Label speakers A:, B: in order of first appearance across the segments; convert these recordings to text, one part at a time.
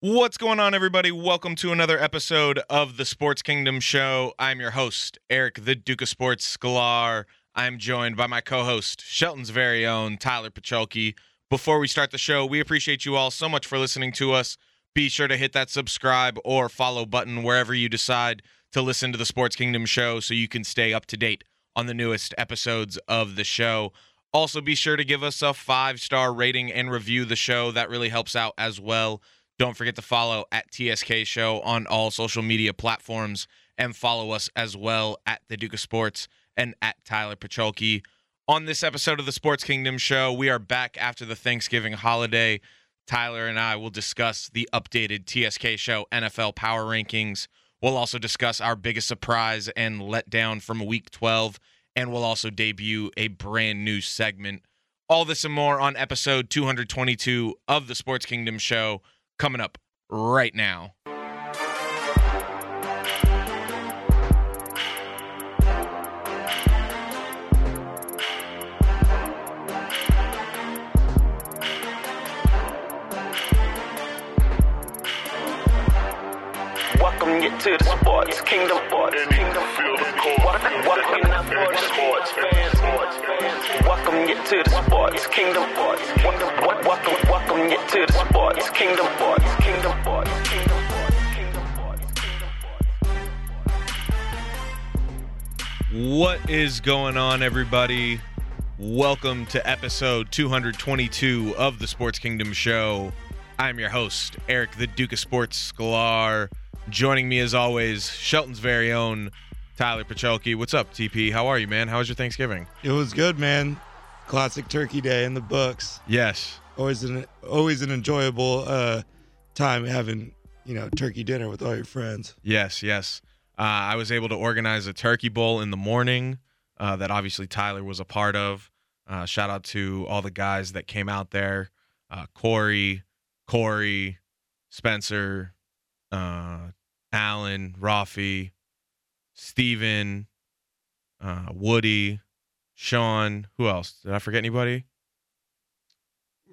A: What's going on, everybody? Welcome to another episode of the Sports Kingdom Show. I'm your host, Eric, the Duke of Sports Sklar. I'm joined by my co host, Shelton's very own Tyler Pacholke. Before we start the show, we appreciate you all so much for listening to us. Be sure to hit that subscribe or follow button wherever you decide to listen to the Sports Kingdom Show so you can stay up to date on the newest episodes of the show. Also, be sure to give us a five star rating and review the show. That really helps out as well. Don't forget to follow at TSK Show on all social media platforms and follow us as well at the Duke of Sports and at Tyler Pacholke. On this episode of the Sports Kingdom Show, we are back after the Thanksgiving holiday. Tyler and I will discuss the updated TSK Show NFL Power Rankings. We'll also discuss our biggest surprise and letdown from Week 12, and we'll also debut a brand new segment. All this and more on episode 222 of the Sports Kingdom Show coming up right now.
B: Welcome you to the sports kingdom. Sports kingdom. Welcome, welcome you for the sports fans. Welcome you to the sports kingdom. Welcome, welcome, welcome you to the sports kingdom. Kingdom. Kingdom.
A: What is going on, everybody? Welcome to episode 222 of the Sports Kingdom Show. I'm your host, Eric, the Duke of Sports Sklar. Joining me, as always, Shelton's very own Tyler Pacholke. What's up, TP? How are you, man? How was your Thanksgiving?
C: It was good, man. Classic Turkey Day in the books.
A: Yes.
C: Always an always an enjoyable uh, time having you know turkey dinner with all your friends.
A: Yes, yes. Uh, I was able to organize a turkey bowl in the morning uh, that obviously Tyler was a part of. Uh, shout out to all the guys that came out there uh, Corey, Corey, Spencer, uh, Alan, Rafi, Steven, uh, Woody, Sean. Who else? Did I forget anybody?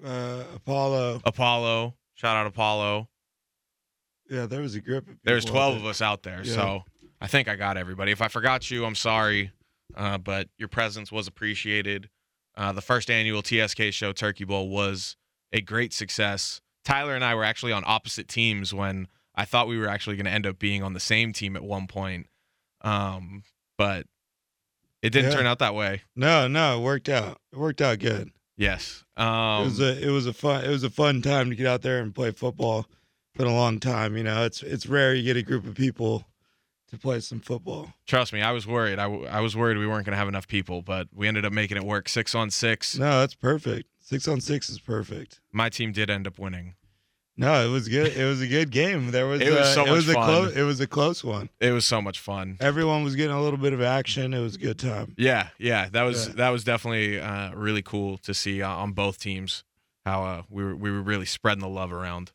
C: Uh, Apollo,
A: Apollo. Shout out Apollo.
C: yeah, there was a group. Of
A: There's 12 of us out there,
C: Yeah.
A: so I think I got everybody. If I forgot you, I'm sorry, uh, but your presence was appreciated. Uh, the first annual TSK Show Turkey Bowl was a great success. Tyler and I were actually on opposite teams when I thought we were actually going to end up being on the same team at one point, um, but it didn't
C: Yeah.
A: turn out that way.
C: No, no, it worked out. It worked out good.
A: Yes,
C: it
A: um,
C: was a it was a fun it was a fun time to get out there and play football. Been a long time, you know. It's it's rare you get a group of people to play some football.
A: trust me, I was worried. I, w- I was worried we weren't going to have enough people, but we ended up making it work. Six on six.
C: No, that's perfect. Six on six is perfect.
A: My team did end up winning.
C: No, it was good. It was a good game. There was
A: It was
C: uh,
A: so
C: it was
A: much
C: a
A: fun.
C: close it was a close one.
A: It was so much fun.
C: Everyone was getting a little bit of action. It was a good time.
A: Yeah, yeah, that was
C: Yeah.
A: that was definitely uh, really cool to see uh, on both teams how uh, we were we were really spreading the love around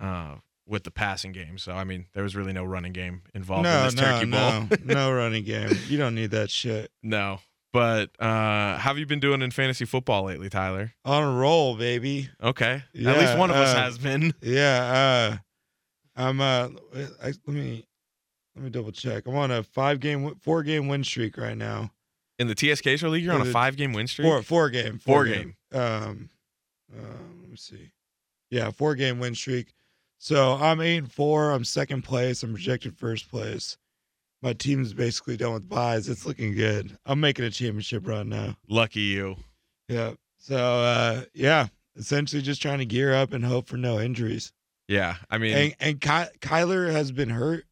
A: uh, with the passing game. So I mean, there was really no running game involved in
C: no,
A: this
C: no,
A: turkey bowl.
C: no, no running game. You don't need that shit.
A: no. But uh, how have you been doing in fantasy football lately, Tyler?
C: On a roll, baby.
A: Okay, at least one of us
C: uh,
A: has been.
C: Yeah. Uh, I'm. Uh, I, let me let me double check. I'm on a five game, four game win streak right now.
A: In the TSK Show League, you're on a five game win streak.
C: Four four game.
A: Four
C: Um. Um. Let me see. Yeah, four game win streak. So I'm eight and four. I'm second place. I'm projected first place. My team's basically done with buys. It's looking good. I'm making a championship run now.
A: Lucky you.
C: Yeah. So uh yeah, essentially just trying to gear up and hope for no injuries.
A: Yeah, I mean,
C: And and Ky- Kyler has been hurt.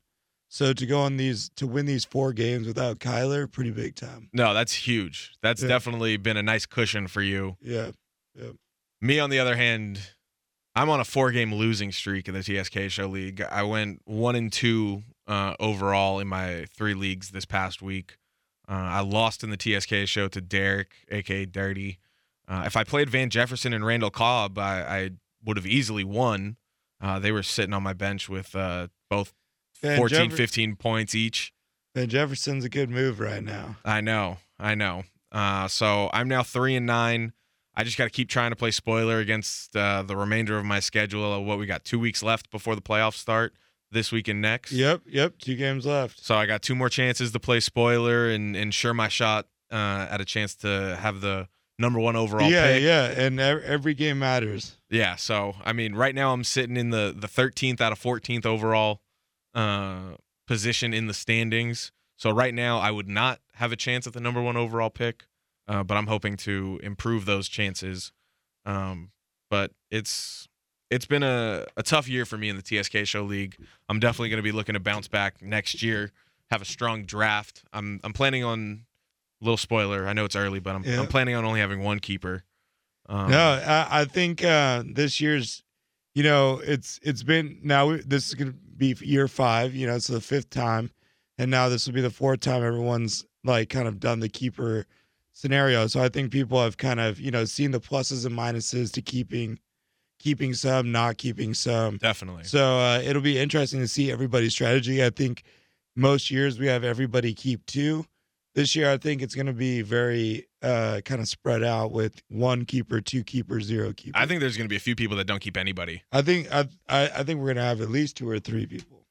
C: So to go on these to win these four games without Kyler, pretty big time.
A: no, that's huge. That's
C: Yeah.
A: definitely been a nice cushion for you.
C: Yeah.
A: Me, on the other hand, I'm on a four game losing streak in the TSK Show League. I went one and two uh, overall in my three leagues this past week. Uh, I lost in the TSK show to Derek, aka Dirty. Uh, if I played Van Jefferson and Randall Cobb, I, I would have easily won. Uh, they were sitting on my bench with uh, both
C: Van
A: 14,
C: Jeffer-
A: 15 points each.
C: Van Jefferson's a good move right now.
A: I know, I know. Uh, so I'm now three and nine. I just got to keep trying to play spoiler against uh, the remainder of my schedule. What we got two weeks left before the playoffs start this week and next.
C: Yep, yep. Two games left.
A: So I got two more chances to play spoiler and ensure my shot uh, at a chance to have the number one overall
C: yeah,
A: pick.
C: yeah. And every game matters.
A: Yeah. So I mean, right now I'm sitting in the the 13th out of 14th overall uh, position in the standings. So right now I would not have a chance at the number one overall pick, uh, but I'm hoping to improve those chances. Um, but it's it's been a, a tough year for me in the TSK Show League. I'm definitely going to be looking to bounce back next year, have a strong draft. I'm I'm planning on little spoiler. I know it's early, but I'm
C: Yeah.
A: I'm planning on only having one keeper. Um,
C: no, I, I think uh, this year's, you know, it's it's been now. we- This is gonna be year five. You know, it's the fifth time, and now this will be the fourth time everyone's like kind of done the keeper scenario. So I think people have kind of you know seen the pluses and minuses to keeping, keeping some, not keeping some.
A: definitely.
C: So uh, it'll be interesting to see everybody's strategy. I think most years we have everybody keep two. This year, I think it's going to be very uh, kind of spread out with one keeper, two keepers, zero keeper.
A: I think there's going to be a few people that don't keep anybody.
C: I think I, I, I think we're going to have at least two or three people.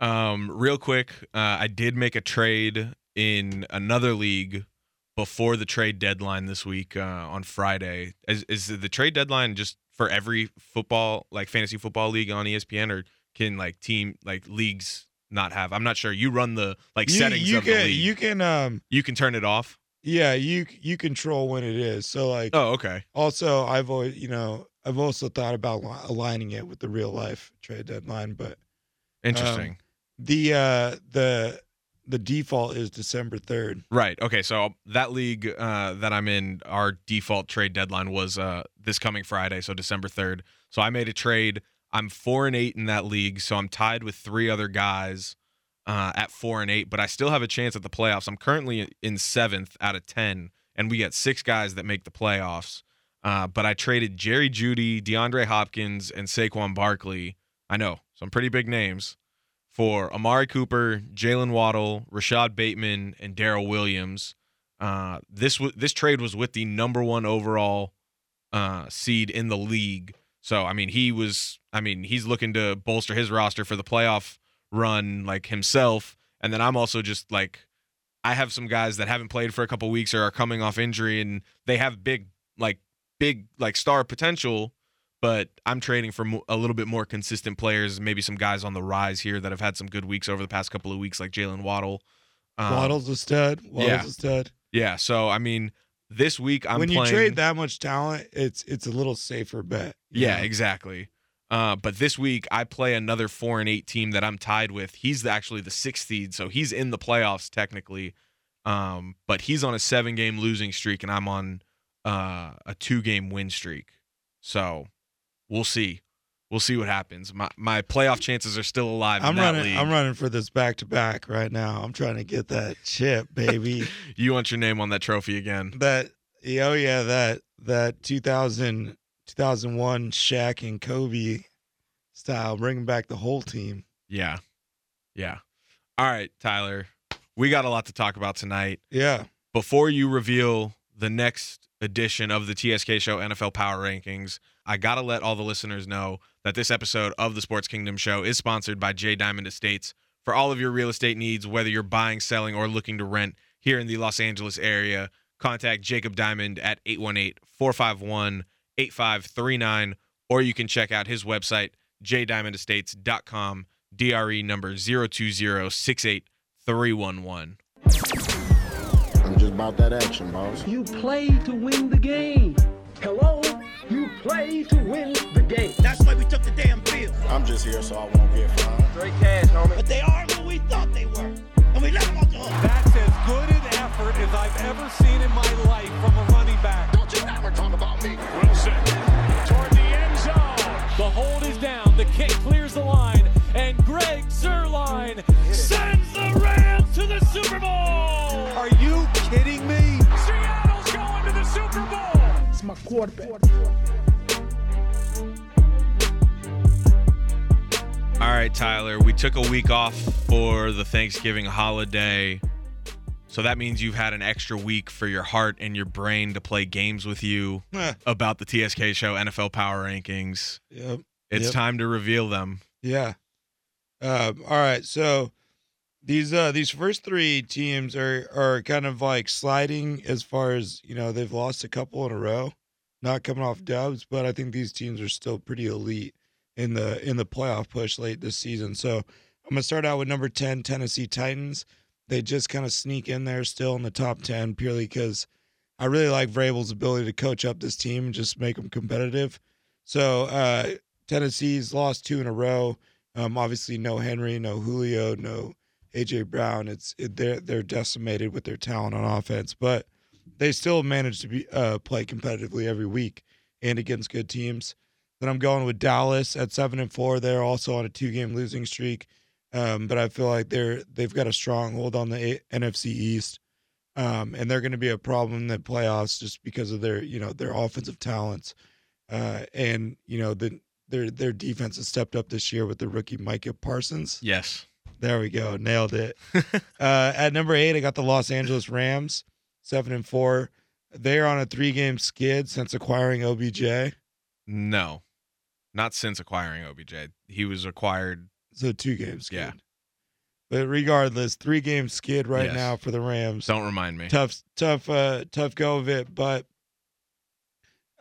A: Um, real quick, uh, I did make a trade in another league before the trade deadline this week uh, on Friday. Is, is the trade deadline just for every football, like fantasy football league on ESPN, or can like team like leagues not have? I'm not sure. You run the like
C: you,
A: settings
C: you
A: of
C: can
A: the league.
C: you can um
A: you can turn it off.
C: yeah you you control when it is. So like
A: Oh, okay.
C: also I've always you know I've also thought about aligning it with the real life trade deadline, but
A: Interesting.
C: the uh the the default is December third.
A: Right. Okay. So that league uh, that I'm in, our default trade deadline was uh, this coming Friday, so December 3rd. So I made a trade. I'm four and eight in that league, so I'm tied with three other guys uh, at four and eight, but I still have a chance at the playoffs. I'm currently in seventh out of ten, and we got six guys that make the playoffs. Uh, but I traded Jerry Jeudy, DeAndre Hopkins, and Saquon Barkley. I know some pretty big names for Amari Cooper, Jalen Waddle, Rashod Bateman, and Darrel Williams. Uh, this w- this trade was with the number one overall uh, seed in the league. So I mean, he was. I mean, he's looking to bolster his roster for the playoff run, like himself. And then I'm also just like, I have some guys that haven't played for a couple weeks or are coming off injury, and they have big, like, big, like star potential. But I'm trading for a little bit more consistent players, maybe some guys on the rise here that have had some good weeks over the past couple of weeks, like Jalen Waddle. Um,
C: Waddle's a stud. Waddle's
A: yeah.
C: a stud.
A: Yeah. So I mean, this week I'm
C: when you
A: playing.
C: trade that much talent, it's it's a little safer bet.
A: Yeah,
C: know?
A: exactly. Uh, but this week I play another four and eight team that I'm tied with. He's actually the sixth seed, so he's in the playoffs technically. Um, but he's on a seven game losing streak, and I'm on uh, a two game win streak. So we'll see. We'll see what happens. My my playoff chances are still alive.
C: I'm running.
A: League.
C: I'm running for this back to back right now. I'm trying to get that chip, baby.
A: You want your name on that trophy again?
C: that oh yeah, that that 2000 2001 Shaq and Kobe style, bringing back the whole team.
A: Yeah, yeah. All right, Tyler. We got a lot to talk about tonight.
C: Yeah,
A: before you reveal the next edition of the TSK Show NFL Power Rankings, I got to let all the listeners know that this episode of the Sports Kingdom Show is sponsored by J Diamond Estates. For all of your real estate needs, whether you're buying, selling, or looking to rent here in the Los Angeles area, contact Jacob Diamond at 818 451 8539, or you can check out his website, jdiamondestates.com, DRE number 020683111.
D: I'm just about that action, boss.
E: You play to win the game. Hello? You play to win the game.
F: That's why we took the damn field.
D: I'm just here so I won't get fined.
E: Straight cash, homie.
F: But they aren't who we thought they were. And we let them off the hook.
G: That's as good an effort as I've ever seen in my life from a running back.
D: Don't you ever talk about me.
G: Wilson toward the end zone. The hold is down. The kick clears the line. And Greg Zuerlein sends kidding me? Seattle's going to the Super Bowl.
E: It's my quarterback.
A: All right, Tyler. We took a week off for the Thanksgiving holiday. So that means you've had an extra week for your heart and your brain to play games with you
C: Eh,
A: about the TSK show NFL Power Rankings.
C: Yep.
A: It's
C: Yep.
A: time to reveal them.
C: Yeah. Um, all right. So these uh these first three teams are are kind of like sliding as far as you know they've lost a couple in a row, not coming off dubs, but I think these teams are still pretty elite in the in the playoff push late this season. So I'm gonna start out with number ten Tennessee Titans. They just kind of sneak in there still in the top ten purely because I really like Vrabel's ability to coach up this team and just make them competitive. So uh, Tennessee's lost two in a row. Um, obviously, no Henry, no Julio, no AJ Brown. It's it, they're they're decimated with their talent on offense, but they still manage to be uh, play competitively every week and against good teams. Then I'm going with Dallas at seven and four. They're also on a two game losing streak, um, but I feel like they're they've got a strong hold on the a- NFC East, um, and they're going to be a problem in the playoffs just because of their you know their offensive talents, uh, and you know the their their defense has stepped up this year with the rookie Micah Parsons.
A: Yes.
C: There we go, nailed it. uh, at number eight, I got the Los Angeles Rams, seven and four. They're on a three game skid since acquiring OBJ.
A: No. Not since acquiring OBJ. He was acquired.
C: So two games skid.
A: Yeah.
C: But regardless, three game skid right
A: Yes.
C: now for the Rams.
A: Don't remind me.
C: tough, tough, uh, tough go of it. But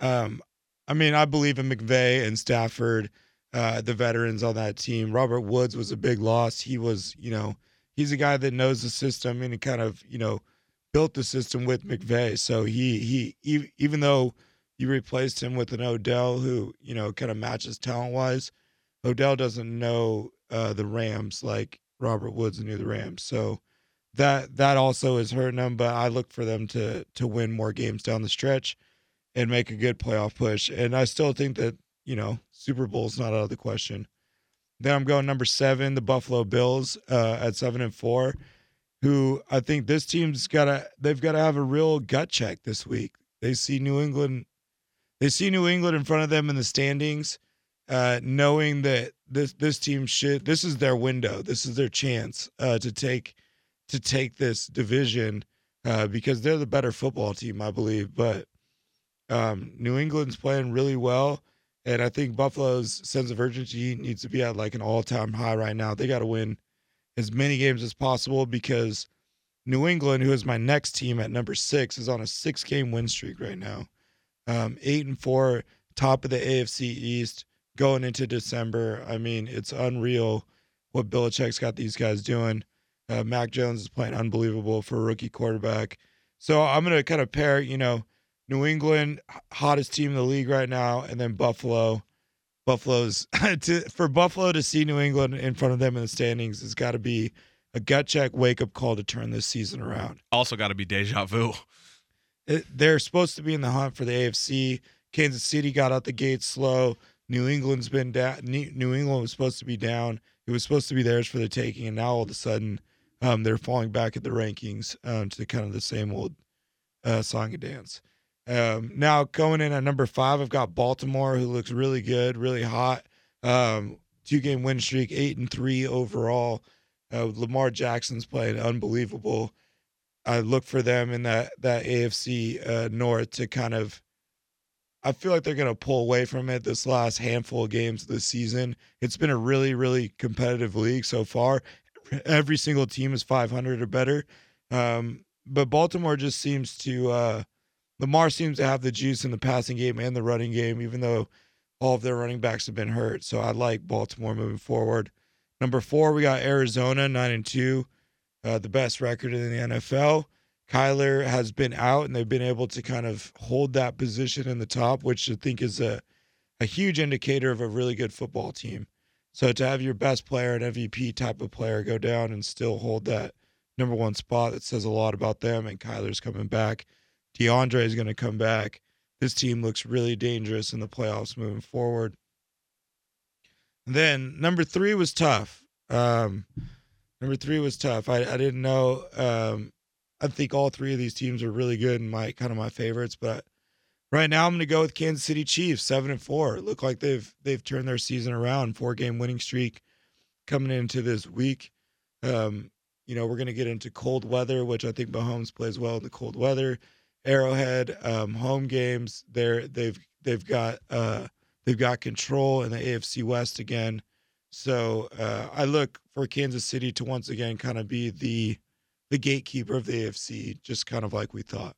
C: um, I mean, I believe in McVay and Stafford, uh, the veterans on that team. Robert Woods was a big loss. He was, you know, he's a guy that knows the system and he kind of, you know, built the system with McVay. So he he, even though you replaced him with an Odell who, you know, kind of matches talent wise, Odell doesn't know uh, the Rams like Robert Woods knew the Rams. So that that also is hurting them. But I look for them to to win more games down the stretch and make a good playoff push. And I still think that you know Super Bowl's not out of the question. Then I'm going number seven, the Buffalo Bills uh, at seven and four, who I think this team's got to they've got to have a real gut check this week. They see New England, they see New England in front of them in the standings, uh, knowing that this this team should this is their window, this is their chance uh, to take to take this division uh, because they're the better football team, I believe. But um, New England's playing really well, and I think Buffalo's sense of urgency needs to be at like an all-time high right now. They got to win as many games as possible because New England, who is my next team at number six, is on a six-game win streak right now. Um, eight and four, top of the AFC East going into December. I mean, it's unreal what Belichick's got these guys doing. Uh, Mac Jones is playing unbelievable for a rookie quarterback. So I'm going to kind of pair, you know, New England, hottest team in the league right now, and then Buffalo. Buffalo's to, for Buffalo to see New England in front of them in the standings has got to be a gut check, wake up call to turn this season around.
A: Also got to be deja vu.
C: It, they're supposed to be in the hunt for the AFC. Kansas City got out the gate slow. New England's been down. New New England was supposed to be down. It was supposed to be theirs for the taking, and now all of a sudden, um, they're falling back at the rankings um, to kind of the same old uh, song and dance. Um, now going in at number five, I've got Baltimore, who looks really good, really hot. Um, two game win streak, eight and three overall. Uh, Lamar Jackson's playing unbelievable. I look for them in that that AFC uh, North to kind of. I feel like they're going to pull away from it this last handful of games of the season. It's been a really, really competitive league so far. Every single team is 500 or better. Um, but Baltimore just seems to. Uh, Lamar seems to have the juice in the passing game and the running game, even though all of their running backs have been hurt. So I like Baltimore moving forward. Number four, we got Arizona, nine and two, uh, the best record in the NFL. Kyler has been out, and they've been able to kind of hold that position in the top, which I think is a a huge indicator of a really good football team. So to have your best player, an MVP type of player, go down and still hold that number one spot, that says a lot about them. And Kyler's coming back. DeAndre is going to come back. This team looks really dangerous in the playoffs moving forward. And then number three was tough. Um, number three was tough. I, I didn't know. Um, I think all three of these teams are really good and my kind of my favorites. But right now, I'm going to go with Kansas City Chiefs, seven and four. Look like they've they've turned their season around. Four game winning streak coming into this week. Um, you know, we're going to get into cold weather, which I think Mahomes plays well in the cold weather. Arrowhead, um, home games, they're they've they've got uh, they've got control in the AFC West again. So uh, I look for Kansas City to once again kind of be the the gatekeeper of the AFC, just kind of like we thought.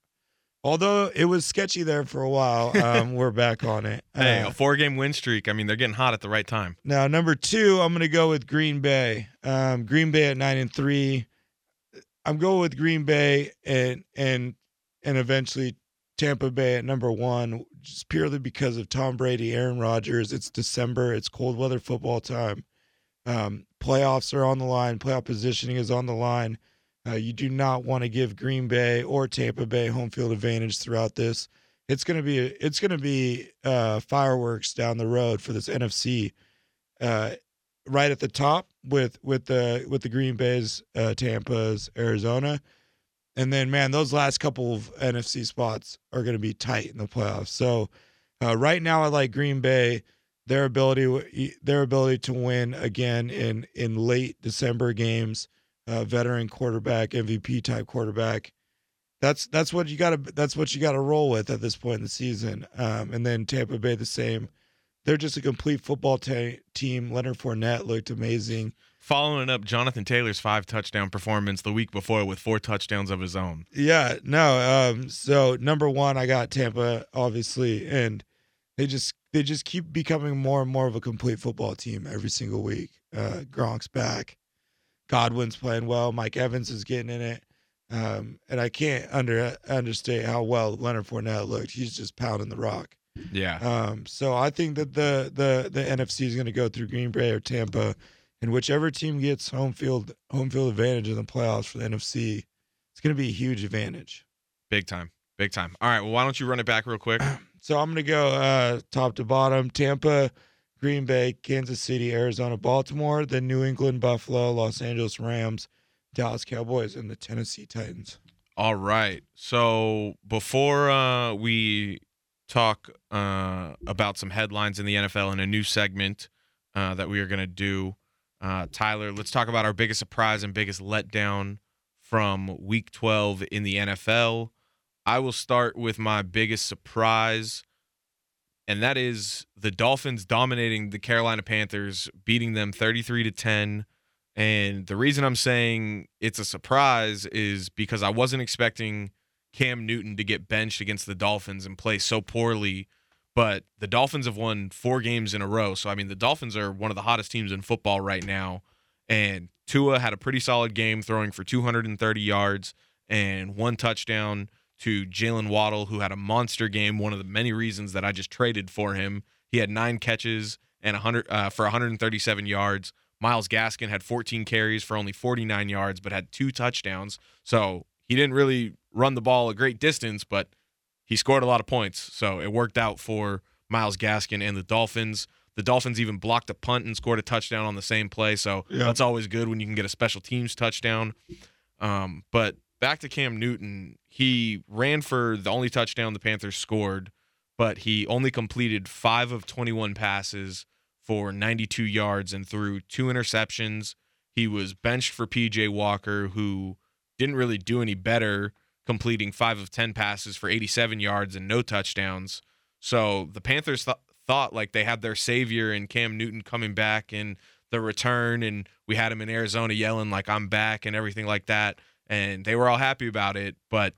C: Although it was sketchy there for a while, um, we're back on it.
A: Hey,
C: Uh,
A: a four game win streak. I mean, they're getting hot at the right time.
C: now, number two, I'm going to go with Green Bay. Um, Green Bay at nine and three. I'm going with Green Bay and and and eventually Tampa Bay at number one, just purely because of Tom Brady, Aaron Rodgers. It's December. It's cold weather football time. Um, playoffs are on the line. Playoff positioning is on the line. Uh, you do not want to give Green Bay or Tampa Bay home field advantage throughout this. It's gonna be it's gonna be uh, fireworks down the road for this NFC. Uh, right at the top with with the with the Green Bay's, uh, Tampa's, Arizona, and then man, those last couple of NFC spots are going to be tight in the playoffs. So uh, right now, I like Green Bay. Their ability their ability to win again in in late December games. Uh, veteran quarterback, MVP type quarterback. That's that's what you got to that's what you got to roll with at this point in the season. Um, and then Tampa Bay the same they're just a complete football ta team. Leonard Fournette looked amazing.
A: Following up Jonathan Taylor's five touchdown performance the week before with four touchdowns of his own.
C: Yeah, no. Um, so number one, I got Tampa, obviously, and they just they just keep becoming more and more of a complete football team every single week. Uh, Gronk's back, Godwin's playing well, Mike Evans is getting in it, um, and I can't under understate how well Leonard Fournette looked. He's just pounding the rock.
A: Yeah.
C: Um, so I think that the the the NFC is going to go through Green Bay or Tampa, and whichever team gets home field home field advantage in the playoffs for the NFC, it's going to be a huge advantage.
A: Big time. Big time. All right. Well, why don't you run it back real quick?
C: So I'm going to go uh, top to bottom: Tampa, Green Bay, Kansas City, Arizona, Baltimore, then New England, Buffalo, Los Angeles Rams, Dallas Cowboys, and the Tennessee Titans.
A: All right. So before uh, we talk uh, about some headlines in the NFL in a new segment uh, that we are going to do, uh, Tyler, let's talk about our biggest surprise and biggest letdown from Week 12 in the NFL. I will start with my biggest surprise, and that is the Dolphins dominating the Carolina Panthers, beating them 33 to 10. And the reason I'm saying it's a surprise is because I wasn't expecting Cam Newton to get benched against the Dolphins and play so poorly. But the Dolphins have won four games in a row. So, I mean, the Dolphins are one of the hottest teams in football right now. And Tua had a pretty solid game, throwing for 230 yards and one touchdown to Jalen Waddle, who had a monster game. One of the many reasons that I just traded for him. He had nine catches and 100 uh, for 137 yards. Myles Gaskin had 14 carries for only 49 yards, but had two touchdowns. So he didn't really run the ball a great distance, but he scored a lot of points. So it worked out for Myles Gaskin and the Dolphins. The Dolphins even blocked a punt and scored a touchdown on the same play. So
C: Yeah.
A: that's always good when you can get a special teams touchdown. Um, but back to Cam Newton, he ran for the only touchdown the Panthers scored, but he only completed five of 21 passes for 92 yards and threw two interceptions. He was benched for PJ Walker, who didn't really do any better, completing five of 10 passes for 87 yards and no touchdowns. So the Panthers th- thought like they had their savior in Cam Newton coming back and the return, and we had him in Arizona yelling like I'm back and everything like that, and they were all happy about it. But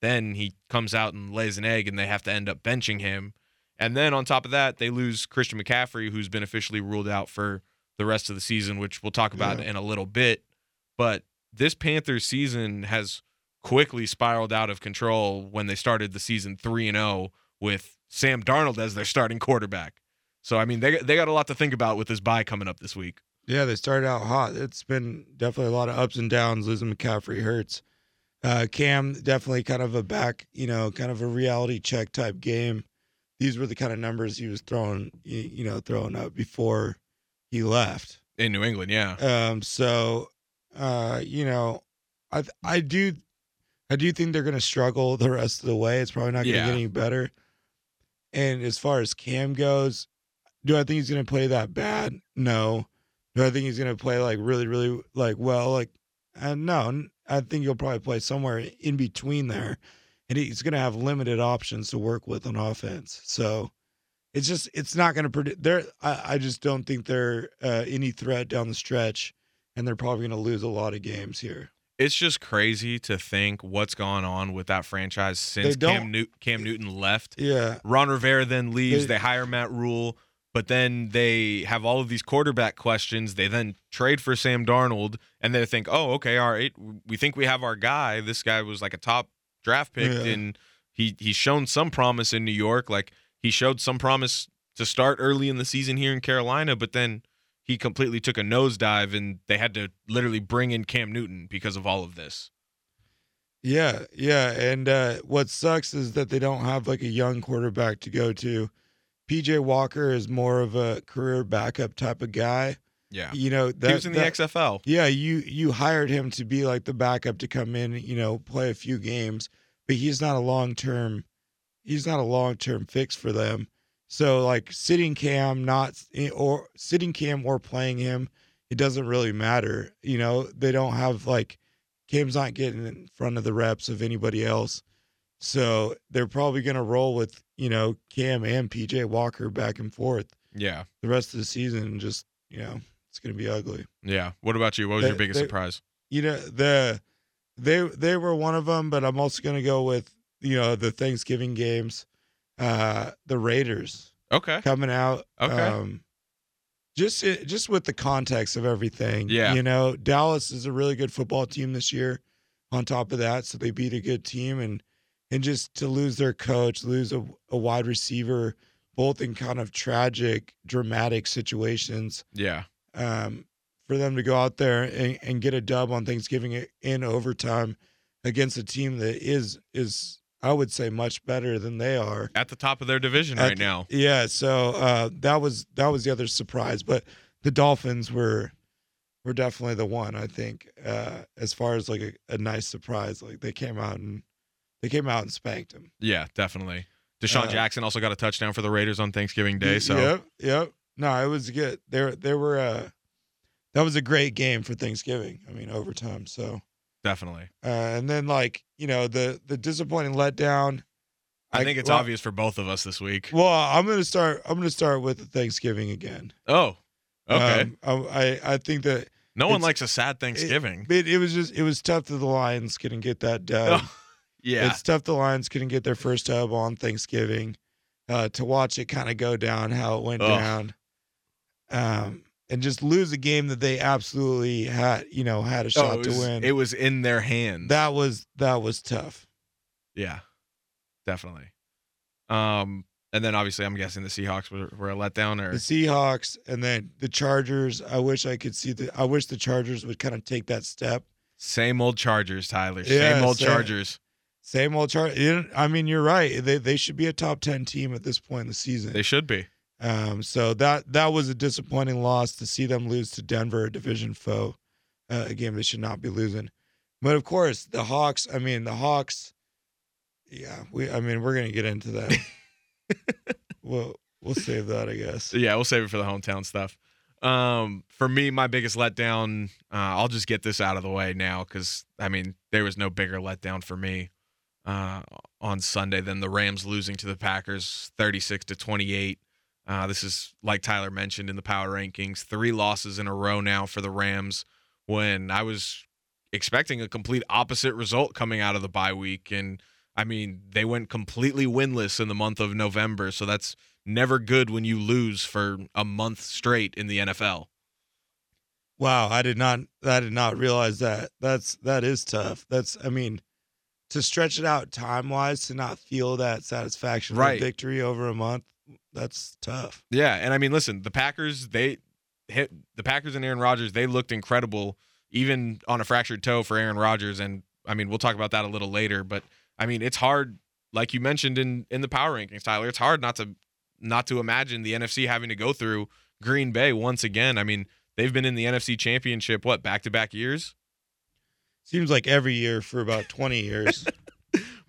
A: then he comes out and lays an egg, and they have to end up benching him. And then on top of that, they lose Christian McCaffrey, who's been officially ruled out for the rest of the season, which we'll talk about
C: Yeah.
A: in a little bit. But this Panthers season has quickly spiraled out of control when they started the season 3 and 0 with Sam Darnold as their starting quarterback. So I mean, they they got a lot to think about with this bye coming up this week.
C: Yeah, they started out hot. It's been definitely a lot of ups and downs. Losing McCaffrey hurts. Uh, Cam definitely kind of a back, you know, kind of a reality check type game. These were the kind of numbers he was throwing, you, you know, throwing up before he left.
A: In New England, yeah.
C: Um, so, uh, you know, I I do, I do think they're going to struggle the rest of the way. It's probably not going to
A: Yeah.
C: get any better. And as far as Cam goes, do I think he's going to play that bad? No. Do I think he's going to play like really, really like well? Like, and no, I think he'll probably play somewhere in between there, and he's going to have limited options to work with on offense. So it's just it's not going to predict. There, I, I just don't think they're uh, any threat down the stretch, and they're probably going to lose a lot of games here.
A: It's just crazy to think what's gone on with that franchise since Cam, New- Cam Newton left.
C: Yeah,
A: Ron Rivera then leaves.
C: They-
A: They hire Matt Rhule, but then they have all of these quarterback questions. They then trade for Sam Darnold, and they think, oh, okay, all right, we think we have our guy. This guy was like a top draft pick,
C: Yeah.
A: and he he's shown some promise in New York. Like he showed some promise to start early in the season here in Carolina, but then he completely took a nosedive, and they had to literally bring in Cam Newton because of all of this.
C: yeah, yeah. And uh, what sucks is that they don't have like a young quarterback to go to. PJ Walker is more of a career backup type of guy.
A: Yeah,
C: You know, that,
A: he was in the
C: that-
A: XFL.
C: Yeah, you you hired him to be like the backup to come in, you know, play a few games, but he's not a long term he's not a long term fix for them. So like sitting Cam not eh, or sitting Cam or playing him, it doesn't really matter. You know, they don't have like Cam's not getting in front of the reps of anybody else. So they're probably going to roll with, you know, Cam and PJ Walker back and forth
A: Yeah,
C: the rest of the season just, you know, it's going to be ugly
A: yeah. What about you? What was
C: They-
A: your biggest
C: they-
A: surprise?
C: you know the they they were one of them but i'm also going to go with you know the thanksgiving games uh the raiders
A: Okay.
C: coming out
A: Okay.
C: um just just with the context of everything
A: Yeah.
C: you know dallas is a really good football team this year on top of that so they beat a good team and and just to lose their coach lose a, a wide receiver both in kind of tragic dramatic situations
A: Yeah.
C: um, for them to go out there and, and get a dub on Thanksgiving in overtime against a team that is is I would say much better than they are.
A: At the top of their division
C: At
A: right now.
C: Yeah, so uh, that was that was the other surprise, but the Dolphins were were definitely the one I think uh, as far as like a, a nice surprise. Like they came out and they came out and spanked them.
A: Yeah, definitely. DeSean
C: Uh,
A: Jackson also got a touchdown for the Raiders on Thanksgiving Day. So
C: yep, yep. No, it was good. There there were uh, that was a great game for Thanksgiving. I mean overtime. So.
A: Definitely.
C: Uh, and then like you know the the disappointing letdown.
A: I, think it's
C: well,
A: obvious for both of us this week.
C: Well, I'm gonna start. I'm gonna start with Thanksgiving again.
A: Oh. Okay.
C: Um, I I I think that
A: no one likes a sad Thanksgiving.
C: it, it was just it was tough that the Lions couldn't get that dub.
A: yeah.
C: It's tough the Lions couldn't get their first dub on Thanksgiving. Uh, to watch it kind of go down how it went down, um, and just lose a game that they absolutely had you know had a
A: Oh,
C: shot to win.
A: it was in their hands.
C: that was that was tough.
A: yeah. Definitely. Um and then obviously I'm guessing the Seahawks were, were a letdown or
C: the Seahawks and then the Chargers. I wish I could see the. I wish the Chargers would kind of take that step.
A: same old Chargers, Tyler.
C: Yeah,
A: same old
C: same.
A: Chargers.
C: Same old Chargers. I mean, you're right. They they should be a top ten team at this point in the season.
A: They should be.
C: Um, so that that was a disappointing loss to see them lose to Denver, a division foe, uh, a game they should not be losing. But of course, the Hawks. I mean, the Hawks. Yeah, we. I mean, we're gonna get into that. we'll we'll save that, I guess.
A: Yeah, we'll save it for the hometown stuff. Um, for me, my biggest letdown, uh, I'll just get this out of the way now because I mean there was no bigger letdown for me uh, on Sunday than the Rams losing to the Packers, thirty-six to twenty-eight. Uh, this is like Tyler mentioned in the power rankings, three losses in a row now for the Rams. When I was expecting a complete opposite result coming out of the bye week, and I mean they went completely winless in the month of November, so that's never good when you lose for a month straight in the NFL.
C: Wow, I did not. I did not realize that. That's that is tough. That's. I mean, to stretch it out time wise to not feel that satisfaction
A: Right.
C: of victory over a month. That's tough.
A: Yeah, and I mean, listen, the Packers they hit the Packers and Aaron Rodgers. They looked incredible, even on a fractured toe for Aaron Rodgers. And I mean, we'll talk about that a little later. But I mean, it's hard, like you mentioned in in the power rankings, Tyler. It's hard not to not to imagine the NFC having to go through Green Bay once again. I mean, they've been in the NFC Championship what back to back years.
C: Seems like every year for about twenty years.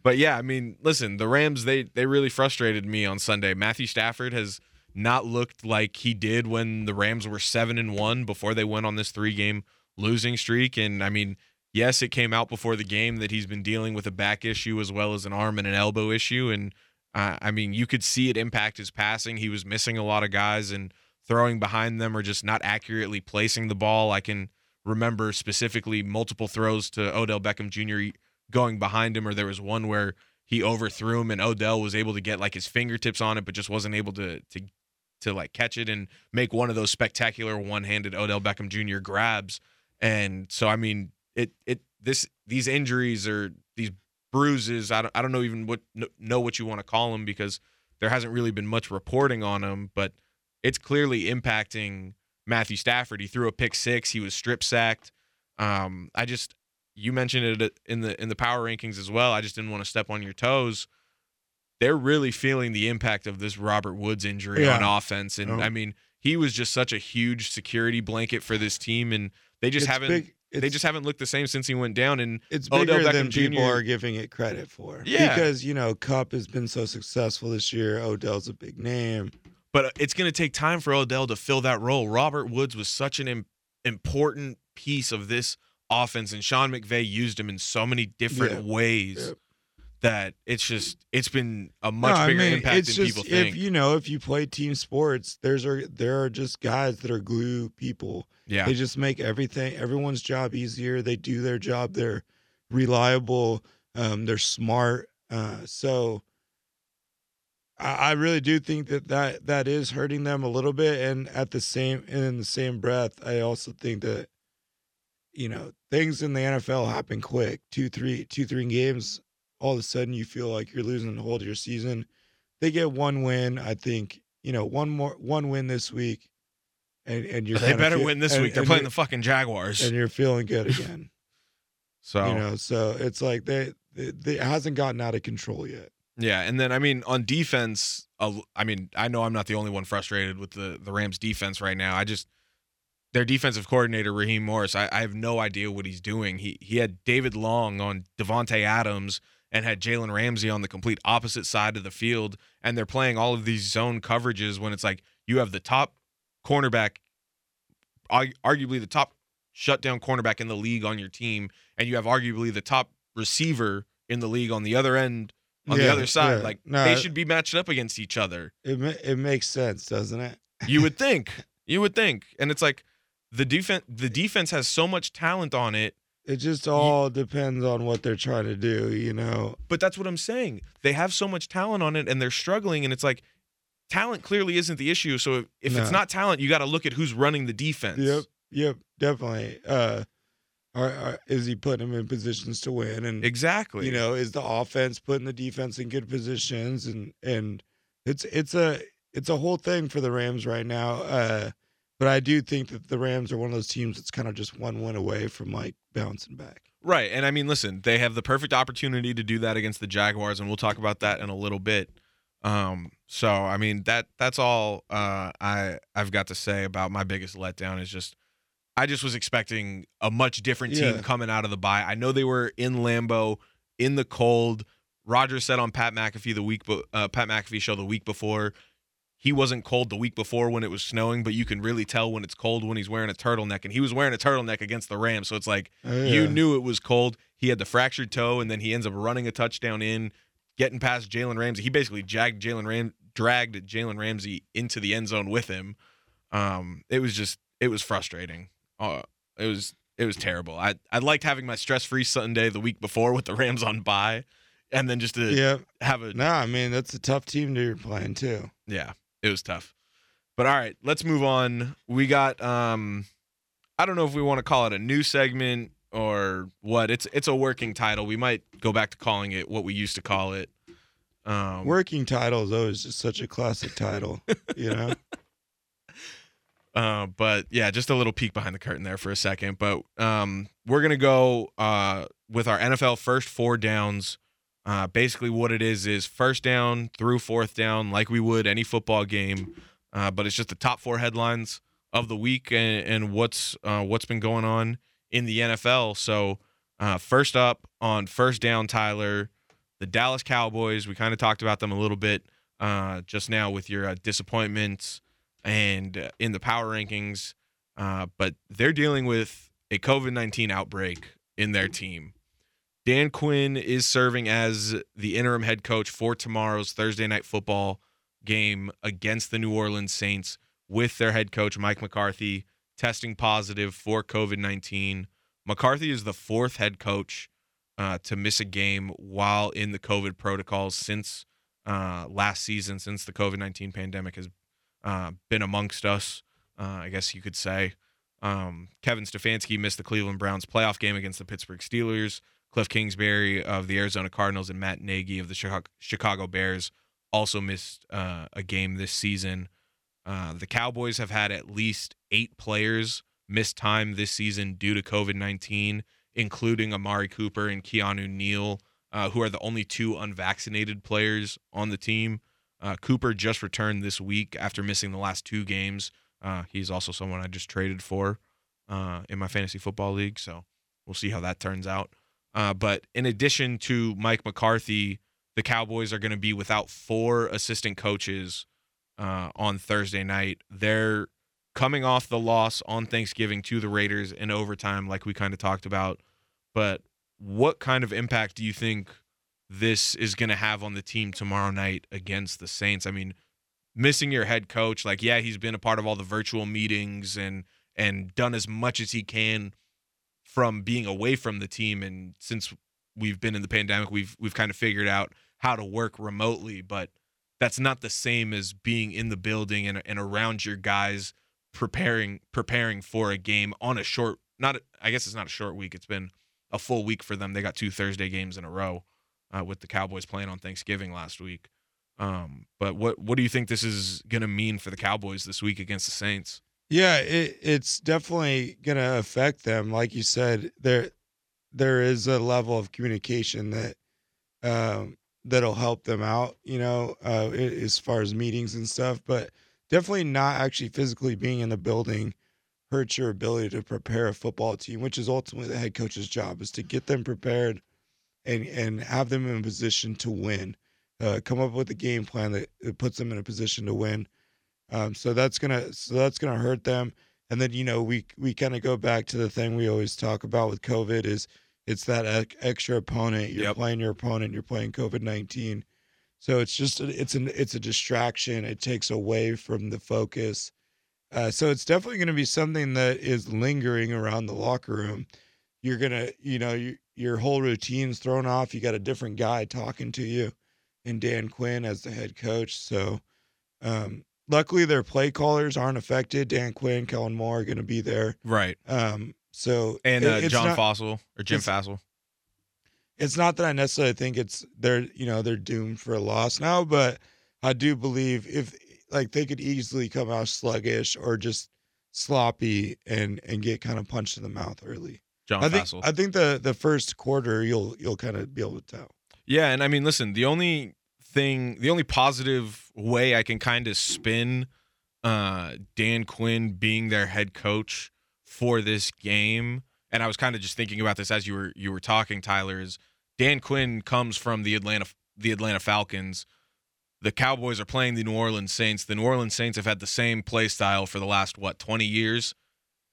A: But yeah, I mean, listen, the Rams they they really frustrated me on Sunday. Matthew Stafford has not looked like he did when the Rams were 7 and 1 before they went on this 3-game losing streak and I mean, yes, it came out before the game that he's been dealing with a back issue as well as an arm and an elbow issue. And uh, I mean, you could see it impact his passing. He was missing a lot of guys and throwing behind them or just not accurately placing the ball. I can remember specifically multiple throws to Odell Beckham Jr. going behind him, or there was one where he overthrew him and Odell was able to get like his fingertips on it, but just wasn't able to to to like catch it and make one of those spectacular one-handed Odell Beckham Jr. grabs. And so I mean, it it this these injuries or these bruises, I don't I don't know even what know what you want to call them because there hasn't really been much reporting on them, but it's clearly impacting Matthew Stafford. He threw a pick six. He was strip sacked. Um, I just you mentioned it uh, in the in the power rankings as well. I just didn't want to step on your toes. They're really feeling the impact of this Robert Woods injury
C: Yeah.
A: on offense, and
C: Oh.
A: I mean he was just such a huge security blanket for this team, and they just
C: It's
A: haven't
C: big-
A: they just haven't looked the same since he went down. And
C: It's
A: Odell
C: bigger
A: Beckham
C: than people are giving it credit for.
A: Yeah.
C: Because, you know, Kupp has been so successful this year. Odell's a big name.
A: but uh, it's going to take time for Odell to fill that role. Robert Woods was such an im- important piece of this offense, and Sean McVay used him in so many different
C: Yeah.
A: ways
C: Yep.
A: that it's just it's been a much
C: No, I
A: bigger
C: mean,
A: impact
C: it's
A: than
C: just,
A: people think.
C: If you know, if you play team sports, there's are there are just guys that are glue people.
A: yeah,
C: They just make everything everyone's job easier. They do their job. They're reliable. Um, they're smart. Uh, so I, I really do think that, that that is hurting them a little bit. And at the same and in the same breath, I also think that you know things in the NFL happen quick. Two, three, two, three games. All of a sudden, you feel like you're losing the hold of your season. They get one win. I think you know one more one win this week, and and you're
A: they better
C: feel-
A: win this
C: and-
A: week. They're playing the fucking Jaguars,
C: and you're feeling good again.
A: so
C: You know, so it's like they, they, they it hasn't gotten out of control yet.
A: Yeah, and then I mean on defense, uh, I mean I know I'm not the only one frustrated with the the Rams defense right now. I just their defensive coordinator Raheem Morris, I, I have no idea what he's doing. He he had David Long on Davante Adams and had Jalen Ramsey on the complete opposite side of the field, and they're playing all of these zone coverages when it's like you have the top cornerback, arguably the top shutdown cornerback in the league on your team, and you have arguably the top receiver in the league on the other end on the other side.
C: yeah.
A: Like
C: No,
A: they should be matched up against each other.
C: It it makes sense, doesn't it?
A: You would think. You would think. And it's like the defense the defense has so much talent on it,
C: It just all depends on what they're trying to do, you know.
A: but that's what I'm saying. They have so much talent on it and they're struggling and it's like talent clearly isn't the issue. So if, if it's not talent, you got to look at who's running the defense.
C: Yep, yep, definitely. Uh, are, are, is he putting them in positions to win? And
A: Exactly.
C: you know, is the offense putting the defense in good positions? And and it's it's a it's a whole thing for the Rams right now. Uh, but I do think that the Rams are one of those teams that's kind of just one win away from like bouncing back.
A: Right. And I mean, listen, they have the perfect opportunity to do that against the Jaguars, and we'll talk about that in a little bit. Um, so I mean that that's all uh I I've got to say about my biggest letdown is just I just was expecting a much different team
C: Yeah.
A: coming out of the bye. I know they were in Lambeau in the cold. Roger said on Pat McAfee the week uh, Pat McAfee show the week before he wasn't cold the week before when it was snowing, but you can really tell when it's cold when he's wearing a turtleneck, and he was wearing a turtleneck against the Rams. So it's like
C: Oh,
A: you knew it was cold. He had the fractured toe, and then he ends up running a touchdown in, getting past Jalen Ramsey. He basically jagged Jalen Ram, dragged Jalen Ramsey into the end zone with him. Um, it was just, it was frustrating. Uh, it was, it was terrible. I, I liked having my stress free Sunday the week before with the Rams on bye, and then just to
C: Yeah.
A: have a
C: No, I mean that's a tough team to you're playing too.
A: yeah, it was tough. But all right, let's move on. We got um I don't know if we want to call it a new segment or what. It's it's a working title. We might go back to calling it what we used to call it. Um
C: Working title though is always just such a classic title, you know.
A: Uh, but yeah, just a little peek behind the curtain there for a second. But um, we're gonna go uh, with our NFL first four downs. Uh, basically, what it is is first down through fourth down, like we would any football game. Uh, but it's just the top four headlines of the week and, and what's uh, what's been going on in the NFL. So uh, first up on first down, Tyler, the Dallas Cowboys. We kind of talked about them a little bit uh, just now with your uh, disappointments and in the power rankings. But they're dealing with a COVID 19 outbreak in their team. Dan Quinn is serving as the interim head coach for tomorrow's Thursday night football game against the New Orleans Saints with their head coach Mike McCarthy testing positive for COVID 19. McCarthy is the fourth head coach uh, to miss a game while in the COVID protocols since uh, last season, since the COVID 19 pandemic has uh, been amongst us, uh, I guess you could say. Um, Kevin Stefanski missed the Cleveland Browns playoff game against the Pittsburgh Steelers. Kliff Kingsbury of the Arizona Cardinals and Matt Nagy of the Chicago, Bears also missed uh, a game this season. Uh, the Cowboys have had at least eight players miss time this season due to COVID 19, including Amari Cooper and Keanu Neal, uh, who are the only two unvaccinated players on the team. Uh, Cooper just returned this week after missing the last two games. Uh, he's also someone I just traded for uh, in my fantasy football league, so we'll see how that turns out. Uh, but in addition to Mike McCarthy, the Cowboys are going to be without four assistant coaches uh, on Thursday night. They're coming off the loss on Thanksgiving to the Raiders in overtime, like we kind of talked about. But what kind of impact do you think this is going to have on the team tomorrow night against the Saints? I mean, missing your head coach, like yeah, he's been a part of all the virtual meetings and and done as much as he can from being away from the team and since we've been in the pandemic we've we've kind of figured out how to work remotely but that's not the same as being in the building and, and around your guys preparing preparing for a game on a short not I guess it's not a short week it's been a full week for them. They got two Thursday games in a row uh, with the Cowboys playing on Thanksgiving last week. Um, but what what do you think this is going to mean for the Cowboys this week against the Saints
C: Yeah, it, it's definitely going to affect them. Like you said, there there is a level of communication that um, that'll help them out. You know, uh, as far as meetings and stuff, but definitely not actually physically being in the building hurts your ability to prepare a football team, which is ultimately the head coach's job, is to get them prepared and and have them in position to win. Uh, come up with a game plan that puts them in a position to win. Um, so that's gonna so that's gonna hurt them. And then you know we we kind of go back to the thing we always talk about with COVID is it's that extra opponent. You're
A: Yep.
C: playing your opponent. You're playing COVID nineteen. So it's just a, it's an it's a distraction. It takes away from the focus. Uh, so it's definitely going to be something that is lingering around the locker room. You're gonna you know you, your whole routine's thrown off. You got a different guy talking to you, and Dan Quinn as the head coach. So. Um, luckily their play callers aren't affected. Dan Quinn, Kellen Moore are going to be there.
A: right
C: Um, so
A: and uh,
C: it's
A: John
C: not,
A: Fassel or Jim Fassel
C: It's not that I necessarily think it's they're you know they're doomed for a loss now, but I do believe if like they could easily come out sluggish or just sloppy and and get kind of punched in the mouth early.
A: John
C: I think
A: Fassel
C: I think the the first quarter you'll you'll kind of be able to tell.
A: Yeah, and I mean, listen, the only thing, the only positive way I can kind of spin uh, Dan Quinn being their head coach for this game, and I was kind of just thinking about this as you were you were talking, Tyler, is Dan Quinn comes from the Atlanta the Atlanta Falcons. The Cowboys are playing the New Orleans Saints. The New Orleans Saints have had the same play style for the last what twenty years.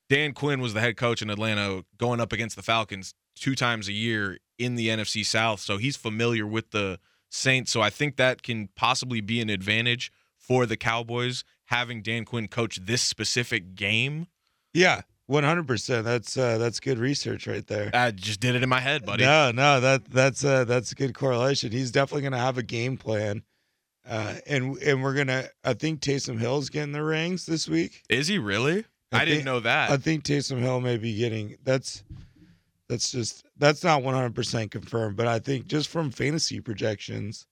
A: Dan Quinn was the head coach in Atlanta, going up against the Falcons two times a year in the NFC South, so he's familiar with the Saints. So I think that can possibly be an advantage for the Cowboys having Dan Quinn coach this specific game.
C: Yeah, one hundred percent. That's uh, that's good research right there.
A: I just did it in my head, buddy.
C: No, no, that that's uh that's a good correlation. He's definitely gonna have a game plan. Uh and and we're gonna I think Taysom Hill's getting the rings this week.
A: Is he really? I,
C: I
A: didn't know that.
C: I think Taysom Hill may be getting that's that's just that's not one hundred percent confirmed, but I think just from fantasy projections,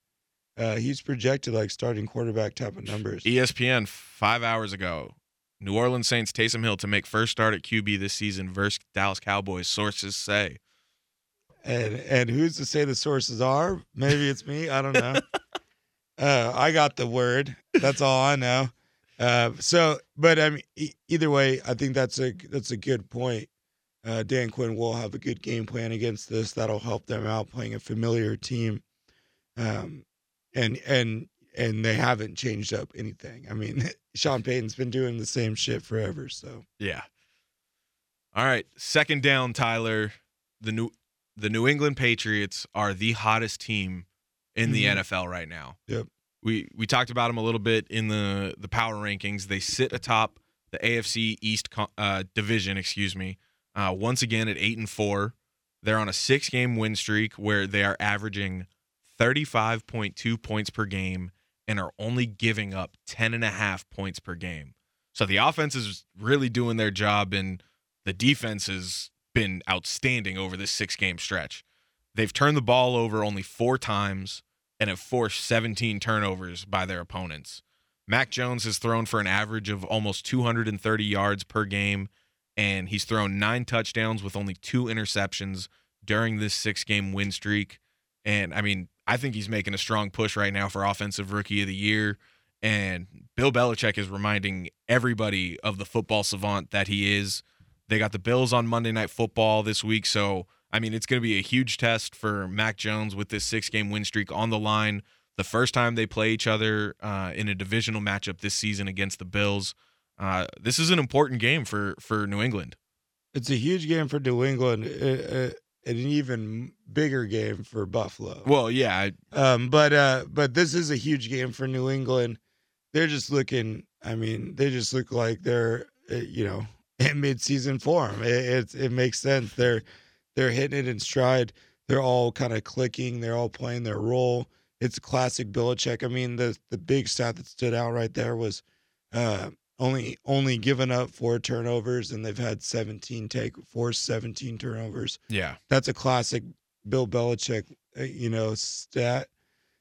C: uh he's projected like starting quarterback type of numbers.
A: ESPN five hours ago. New Orleans Saints Taysom Hill to make first start at QB this season versus Dallas Cowboys. Sources say.
C: And and who's to say the sources are? Maybe it's me. I don't know. uh, I got the word. That's all I know. Uh, so, but I mean, e- either way, I think that's a that's a good point. Uh, Dan Quinn will have a good game plan against this. That'll help them out playing a familiar team. Um, and and and they haven't changed up anything. I mean, Sean Payton's been doing the same shit forever. So
A: Yeah. All right. Second down, Tyler. the new the New England Patriots are the hottest team in the
C: Mhm.
A: NFL right now.
C: Yep.
A: We we talked about them a little bit in the the power rankings. They sit atop the AFC East uh, division, excuse me. Uh, once again at 8 and 4. They're on a 6-game win streak where they are averaging 35.2 points per game and are only giving up 10 and a half points per game. So the offense is really doing their job and the defense has been outstanding over this six game stretch. They've turned the ball over only four times and have forced 17 turnovers by their opponents. Mac Jones has thrown for an average of almost 230 yards per game, and he's thrown nine touchdowns with only two interceptions during this six game win streak. And I mean, I think he's making a strong push right now for Offensive Rookie of the Year. And Bill Belichick is reminding everybody of the football savant that he is. They got the Bills on Monday Night Football this week. So, I mean, it's going to be a huge test for Mac Jones with this six game win streak on the line. The first time they play each other uh, in a divisional matchup this season against the Bills. Uh, this is an important game for, for New England.
C: It's a huge game for New England, uh, uh, and an even bigger game for Buffalo.
A: Well, yeah, I-
C: Um, but uh, but this is a huge game for New England. They're just looking. I mean, they just look like they're uh, you know in mid-season form. It, it's it makes sense. They're they're hitting it in stride. They're all kind of clicking. They're all playing their role. It's classic Belichick. I mean, the the big stat that stood out right there was uh, only only given up four turnovers, and they've had 17 take forced 17 turnovers
A: yeah.
C: that's a classic Bill Belichick, uh, you know, stat.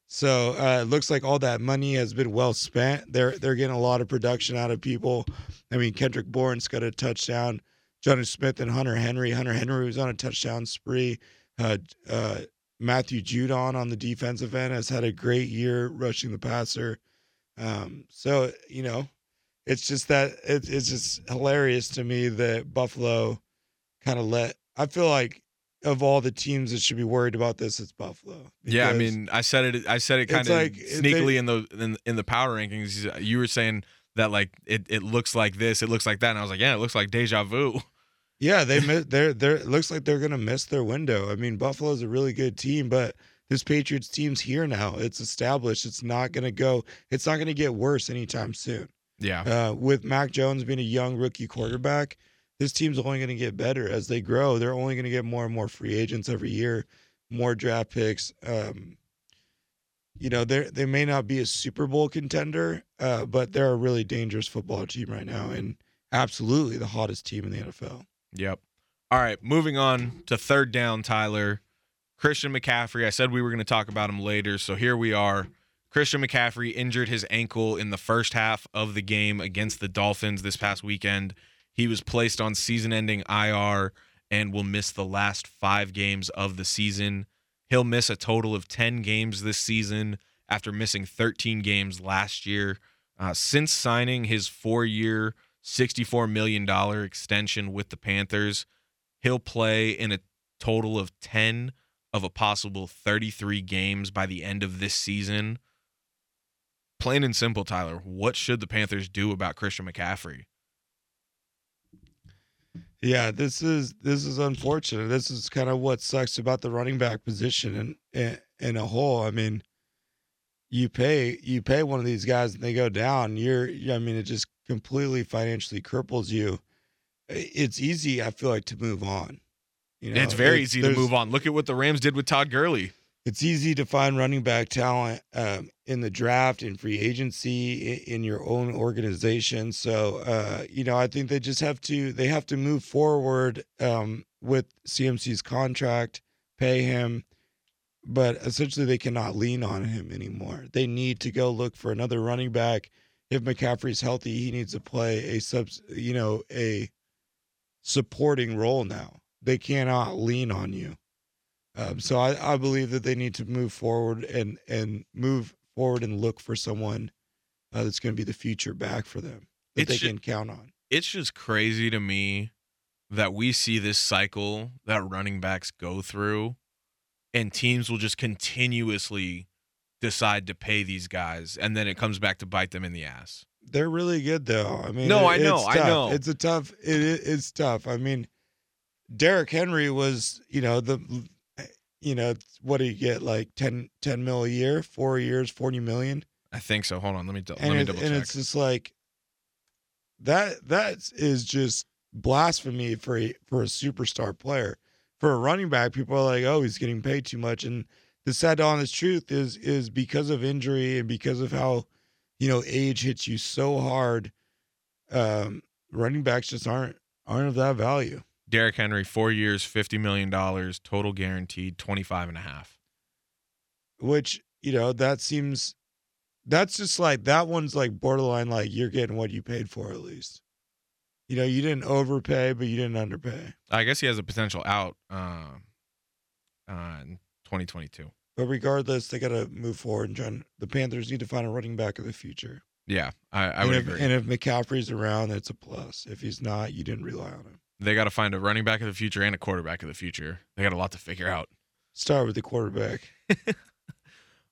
C: So uh, it looks like all that money has been well spent. They're they're getting a lot of production out of people. I mean, Kendrick Bourne's got a touchdown. Jonnu Smith and Hunter Henry. Hunter Henry was on a touchdown spree. Uh, uh, Matthew Judon on the defensive end has had a great year rushing the passer. Um, so you know, it's just that it, it's just hilarious to me that Buffalo kind of let. I feel like of all the teams that should be worried about this, it's Buffalo.
A: Yeah, I mean, I said it. I said it kind of
C: like, they-
A: sneakily in the in, in the power rankings. Uh, you were saying that like it, it looks like this, it looks like that, and I was like, yeah, it looks like deja vu.
C: yeah, they miss. They're they're. It looks like they're gonna miss their window. I mean, Buffalo's a really good team, but this Patriots team's here now. It's established. It's not gonna go. It's not gonna get worse anytime soon.
A: Yeah,
C: Uh, with Mac Jones being a young rookie quarterback, this team's only going to get better as they grow. They're only going to get more and more free agents every year, more draft picks. Um, you know, they they may not be a Super Bowl contender, uh, but they're a really dangerous football team right now, and absolutely the hottest team in the NFL.
A: Yep. All right, moving on to third down, Tyler. Christian McCaffrey. I said we were going to talk about him later, so here we are. Christian McCaffrey injured his ankle in the first half of the game against the Dolphins this past weekend. He was placed on season ending IR and will miss the last five games of the season. He'll miss a total of 10 games this season after missing 13 games last year. Uh, since signing his four year, $64 million extension with the Panthers, he'll play in a total of 10 of a possible 33 games by the end of this season. Plain and simple, Tyler, what should the Panthers do about Christian McCaffrey?
C: Yeah, this is this is unfortunate. This is kind of what sucks about the running back position in in, in a whole. I mean, you pay you pay one of these guys and they go down. You're I mean, it just completely financially cripples you. It's easy, I feel like, to move on. You know,
A: it's very easy to move on. Look at what the Rams did with Todd Gurley.
C: It's easy to find running back talent um, in the draft, in free agency, in, in your own organization. So, uh, you know, I think they just have to they have to move forward um, with CMC's contract, pay him, but essentially they cannot lean on him anymore. They need to go look for another running back. If McCaffrey's healthy, he needs to play a sub, you know, a supporting role now. They cannot lean on you. Um, so I, I believe that they need to move forward and and move forward and look for someone uh, that's going to be the future back for them that
A: It's
C: they
A: ju-
C: can count on.
A: It's just crazy to me that we see this cycle that running backs go through and teams will just continuously decide to pay these guys and then it comes back to bite them in the ass.
C: They're really good though. I mean,
A: No,
C: it-
A: I know,
C: it's
A: I know.
C: It's a tough. It, it it's tough. I mean, Derrick Henry was, you know, the, you know, what do you get? Like 10, 10 mil a year, four years, 40 million.
A: I think so. Hold on, let me
C: And,
A: let me double
C: and it's just like, that, that is just blasphemy for a, for a superstar player. For a running back, people are like, oh, he's getting paid too much. And the sad honest truth is, is because of injury and because of how, you know, age hits you so hard, um, running backs just aren't, aren't of that value.
A: Derrick Henry, four years, fifty million dollars, total guaranteed, 25 and a half.
C: which you know that seems that's just like that one's like borderline like you're getting what you paid for at least you know you didn't overpay but you didn't underpay
A: I guess he has a potential out uh, uh, in 2022.
C: but regardless they got to move forward and try and, the panthers need to find a running back of the future
A: Yeah, I, I would
C: if,
A: agree.
C: and if mccaffrey's around it's a plus if he's not you didn't rely on him
A: they got to find a running back of the future and a quarterback of the future. They got a lot to figure out.
C: start with the quarterback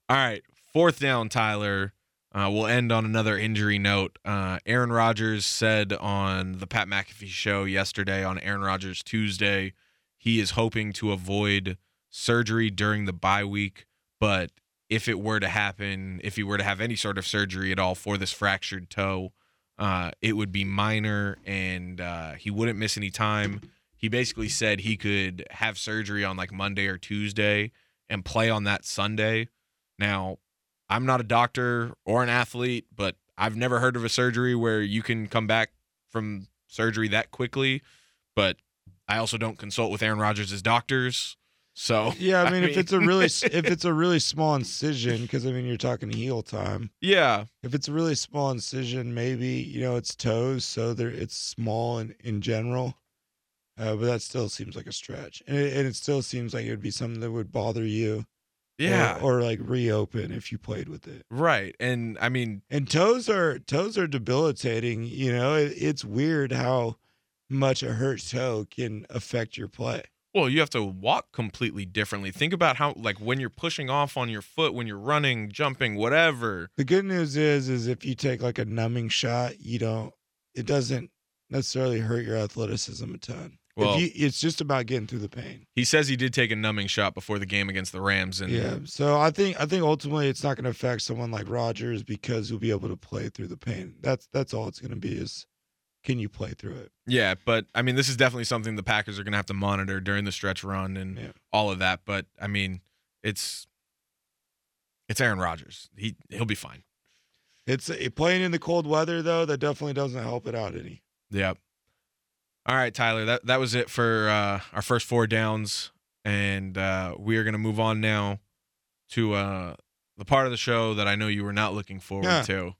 A: All right, fourth down, Tyler. Uh, we'll end on another injury note. Uh, Aaron Rodgers said on the Pat McAfee show yesterday on Aaron Rodgers Tuesday, he is hoping to avoid surgery during the bye week. But if it were to happen, if he were to have any sort of surgery at all for this fractured toe, uh, it would be minor and uh, he wouldn't miss any time. He basically said he could have surgery on like Monday or Tuesday and play on that Sunday. Now, I'm not a doctor or an athlete, but I've never heard of a surgery where you can come back from surgery that quickly. But I also don't consult with Aaron Rodgers' doctors. So
C: yeah i mean if
A: mean-
C: it's a really if it's a really small incision because i mean you're talking heel time
A: yeah,
C: if it's a really small incision, maybe you know it's toes, so there it's small in in general. Uh, but that still seems like a stretch, and it, and it still seems like it would be something that would bother you, or-
A: yeah,
C: or, like reopen if you played with it.
A: right. And I mean,
C: And toes are toes are debilitating. You know, it, it's weird how much a hurt toe can affect your play.
A: Well, you have to walk completely differently. Think about how, like, when you're pushing off on your foot, when you're running, jumping, whatever.
C: The good news is, is if you take like a numbing shot, you don't. It doesn't necessarily hurt your athleticism a ton.
A: Well-
C: you, it's just about getting through the pain.
A: He says he did take a numbing shot before the game against the Rams, and
C: Yeah. So I think I think ultimately it's not going to affect someone like Rodgers because he'll be able to play through the pain. That's that's all it's going to be is can you play through it?
A: Yeah, but I mean, this is definitely something the Packers are going to have to monitor during the stretch run and
C: Yeah.
A: all of that. But I mean, it's it's Aaron Rodgers. He he'll be fine.
C: It's uh, playing in the cold weather though. That definitely doesn't help it out any.
A: Yep. All right, Tyler. That that was it for uh, our first four downs, and uh, we are going to move on now to uh, the part of the show that I know you were not looking forward
C: Yeah.
A: to.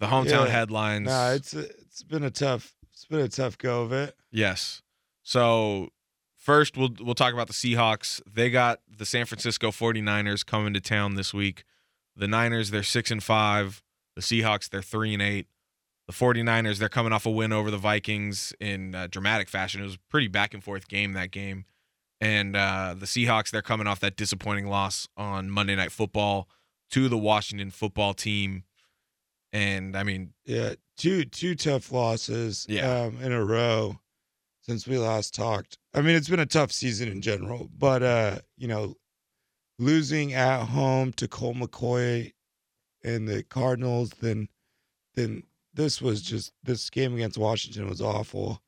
A: The hometown
C: Yeah.
A: headlines.
C: Nah, it's a, it's been a tough it's been a tough go of it.
A: Yes. So first we'll we'll talk about the Seahawks. They got the San Francisco 49ers coming to town this week. The Niners, they're 6 and 5. The Seahawks, they're 3 and 8. The 49ers, they're coming off a win over the Vikings in uh, dramatic fashion. It was a pretty back and forth game that game. And uh, the Seahawks, they're coming off that disappointing loss on Monday Night Football to the Washington football team. And I mean,
C: Yeah, two two tough losses
A: Yeah.
C: um, in a row since we last talked. I mean, it's been a tough season in general, but uh, you know, losing at home to Colt McCoy and the Cardinals, then then this was just this game against Washington was awful.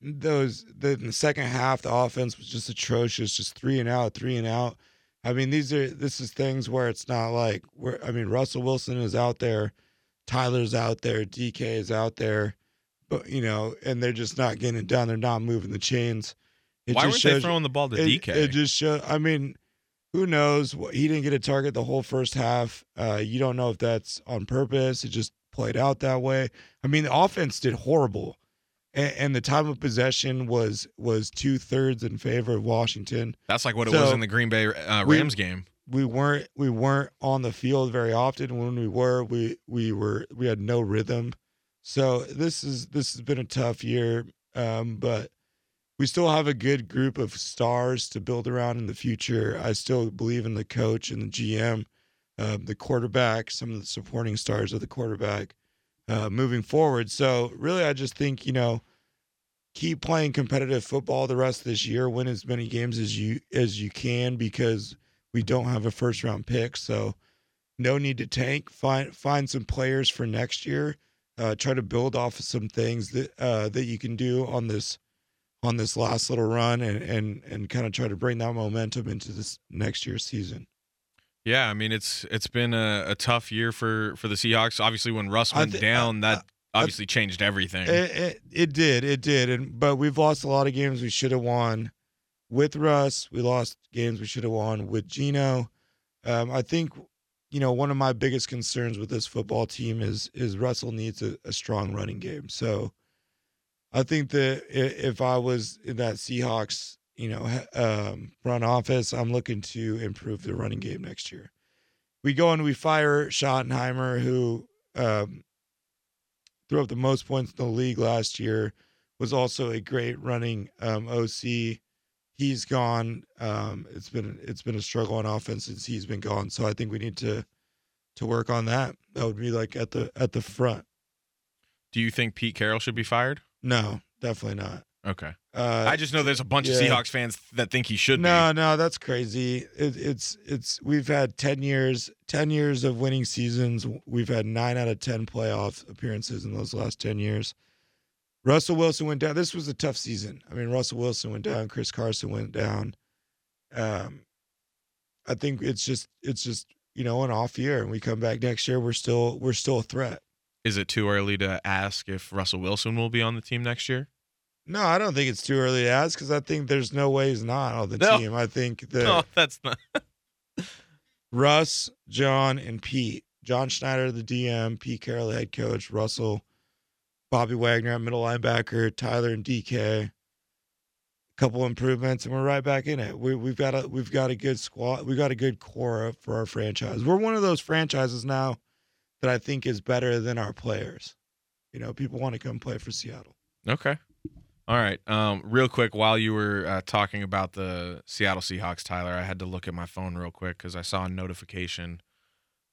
C: Those the, in the second half, the offense was just atrocious, just three and out, three and out. I mean, these are this is things where it's not like where I mean, Russell Wilson is out there, Tyler's out there, DK is out there, but you know, and they're just not getting it done. They're not moving the chains. It
A: why
C: just
A: weren't they
C: shows-
A: throwing the ball to
C: it,
A: DK?
C: It just show. I mean, who knows? He didn't get a target the whole first half. Uh, you don't know if that's on purpose. It just played out that way. I mean, the offense did horrible, and, and the time of possession was was two thirds in favor of Washington.
A: That's like what it was in the Green Bay uh,
C: we-
A: Rams game.
C: We weren't we weren't on the field very often. When we were, we we were we had no rhythm. So this is this has been a tough year, um, but we still have a good group of stars to build around in the future. I still believe in the coach and the GM, uh, the quarterback, some of the supporting stars of the quarterback uh, moving forward. So really, I just think you know keep playing competitive football the rest of this year, win as many games as you as you can because we don't have a first round pick. So no need to tank. Find find some players for next year. Uh, try to build off of some things that uh, that you can do on this on this last little run and and and kind of try to bring that momentum into this next year's season.
A: Yeah, I mean it's it's been a, a tough year for for the Seahawks. Obviously, when Russ went
C: thi-
A: down,
C: I-
A: that obviously changed everything.
C: It, it, it did, it did, and but we've lost a lot of games we should have won with Russ. We lost games we should have won with Geno. Um, I think, you know, one of my biggest concerns with this football team is is Russell needs a, a strong running game. So, I think that if I was in that Seahawks, you know, um, front office, I'm looking to improve the running game next year. We go and we fire Schottenheimer, who um, threw up the most points in the league last year, was also a great running um, OC. He's gone. Um, it's been it's been a struggle on offense since he's been gone. So I think we need to to work on that. That would be like at the at the front.
A: Do you think Pete Carroll should be fired?
C: No, definitely not.
A: Okay.
C: Uh,
A: I just know there's a bunch of. Seahawks fans that think he should
C: no, no, that's crazy. It, it's it's we've had ten years, ten years of winning seasons. We've had nine out of ten playoff appearances in those last ten years. Russell Wilson went down. This was a tough season. I mean, Russell Wilson went down. Chris Carson went down. Um, I think it's just it's just you know an off year, and we come back next year. We're still we're still a threat.
A: Is it too early to ask if Russell Wilson will be on the team next year?
C: No, I don't think it's too early to ask because I think there's no way he's not on the
A: No.
C: team. I think that
A: No, that's not.
C: Russ, John, and Pete. John Schneider, the DM, Pete Carroll, the head coach, Russell, Bobby Wagner at middle linebacker, Tyler and DK. A couple improvements, and we're right back in it. We, we've got a we've got a good squad. We've got a good core for our franchise. We're one of those franchises now that I think is better than our players. You know, people want to come play for Seattle.
A: Okay. All right. Um, real quick, while you were uh, talking about the Seattle Seahawks, Tyler, I had to look at my phone real quick because I saw a notification.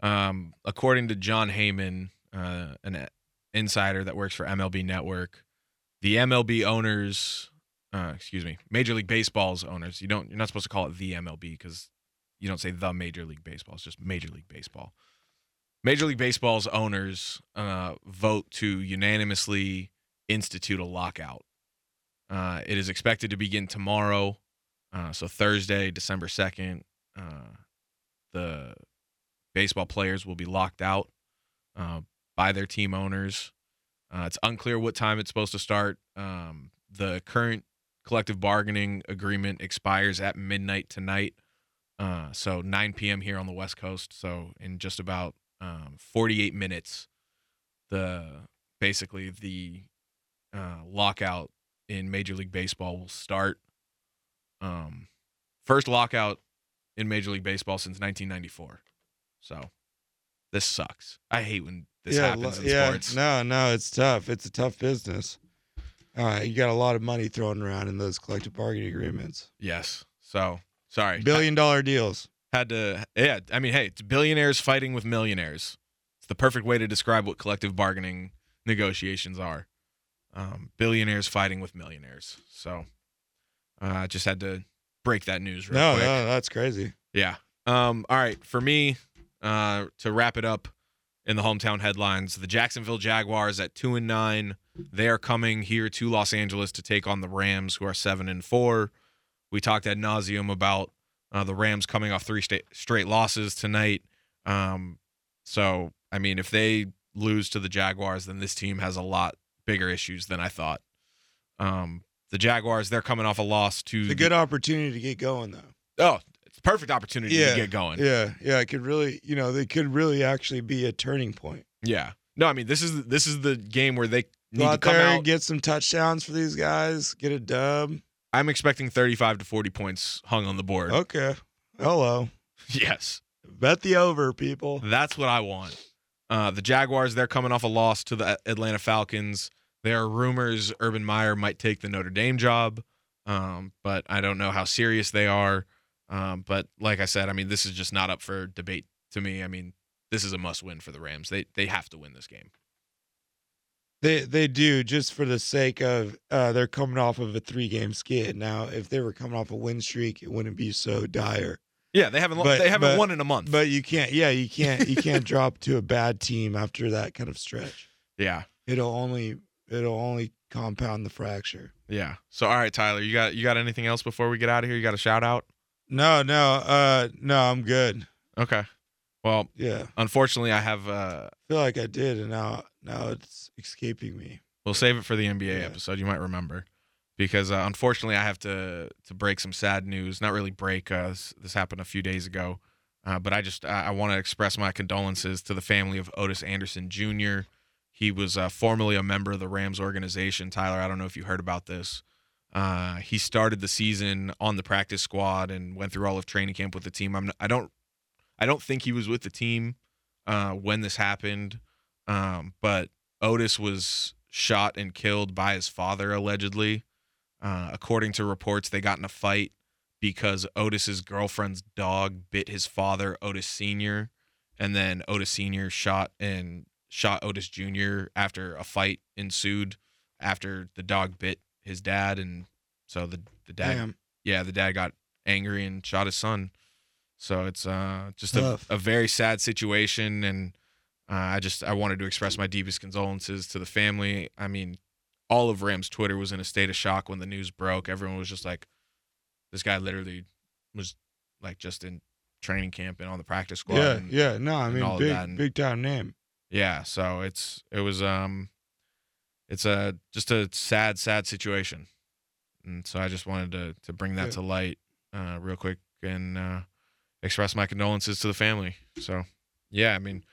A: Um, according to Jon Heyman, uh, an insider that works for MLB Network, the MLB owners, uh, excuse me, Major League Baseball's owners. You don't. You're not supposed to call it the MLB because you don't say the Major League Baseball. It's just Major League Baseball. Major League Baseball's owners uh, vote to unanimously institute a lockout. Uh, it is expected to begin tomorrow, uh, so Thursday, December second. Uh, the baseball players will be locked out uh, by their team owners. Uh, it's unclear what time it's supposed to start. Um, the current collective bargaining agreement expires at midnight tonight, uh, so 9 p.m. here on the West Coast. So in just about um, 48 minutes, the basically the uh, lockout in Major League Baseball will start. Um, first lockout in Major League Baseball since 1994. So this sucks. I hate when this happens in
C: yeah,
A: sports.
C: No, no, it's tough. It's a tough business. All right, you got a lot of money thrown around in those collective bargaining agreements.
A: Yes. So sorry.
C: Billion dollar deals.
A: Had to. Yeah. I mean, hey, it's billionaires fighting with millionaires. It's the perfect way to describe what collective bargaining negotiations are. Um, billionaires fighting with millionaires. So uh, I just had to break that news real
C: No,
A: quick.
C: no, that's crazy.
A: Yeah. Um, all right. For me, uh, to wrap it up in the hometown headlines, the Jacksonville Jaguars at two and nine. They are coming here to Los Angeles to take on the Rams, who are seven and four. We talked ad nauseum about uh, the Rams coming off three sta- straight losses tonight. Um, so, I mean, if they lose to the Jaguars, then this team has a lot bigger issues than I thought. Um, the Jaguars, they're coming off a loss to
C: It's a
A: the-
C: good opportunity to get going, though.
A: Oh, perfect opportunity
C: Yeah,
A: to get going.
C: Yeah, yeah. It could really, you know, they could really actually be a turning point.
A: Yeah. No, I mean this is this is the game where they need
C: Go
A: to come
C: there
A: out.
C: get some touchdowns for these guys. Get a dub.
A: I'm expecting 35 to 40 points hung on the board.
C: Okay. Hello.
A: Yes,
C: Bet the over, people.
A: that's what I want. Uh, the Jaguars, they're coming off a loss to the Atlanta Falcons. There are rumors Urban Meyer might take the Notre Dame job, um, but I don't know how serious they are. Um, but like I said, I mean this is just not up for debate to me. I mean this is a must win for the Rams. They they have to win this game.
C: They they do just for the sake of uh, they're coming off of a three game skid. Now, if they were coming off a win streak, it wouldn't be so dire.
A: Yeah, they haven't.
C: But-
A: they haven't
C: but-
A: won in a month.
C: But you can't. Yeah, you can't. You can't drop to a bad team after that kind of stretch.
A: yeah,
C: It'll only it'll only compound the fracture.
A: yeah. So all right, Tyler, you got you got anything else before we get out of here? You got a shout out?
C: No, no, uh, no. I'm good.
A: Okay. Well,
C: Yeah,
A: unfortunately, I have. uh
C: I feel like I did, and now now it's escaping me.
A: We'll save it for the NBA
C: Yeah.
A: episode. You might remember, because uh, unfortunately, I have to to break some sad news. Not really break. Uh, this, this happened a few days ago, uh, but I just I, I want to express my condolences to the family of Otis Anderson Jr. He was uh, formerly a member of the Rams organization. Tyler, I don't know if you heard about this. Uh, he started the season on the practice squad and went through all of training camp with the team. I'm I don't I don't think he was with the team uh, when this happened, um, but Otis was shot and killed by his father allegedly. Uh, according to reports, they got in a fight because Otis's girlfriend's dog bit his father, Otis Senior, and then Otis Senior shot and shot Otis Junior after a fight ensued after the dog bit his dad, and so the the dad
C: Damn.
A: yeah, the dad got angry and shot his son. So it's uh, just a, a very sad situation, and uh, I just I wanted to express my deepest condolences to the family. I mean, all of Rams Twitter was in a state of shock when the news broke. Everyone was just like, "This guy literally was like just in training camp and on the practice squad."
C: Yeah,
A: and-
C: yeah. No, I mean big big time name.
A: yeah. So it's it was um, it's a just a sad sad situation, and so I just wanted to to bring that
C: Yeah.
A: to light uh, real quick and uh, express my condolences to the family. So yeah, I mean,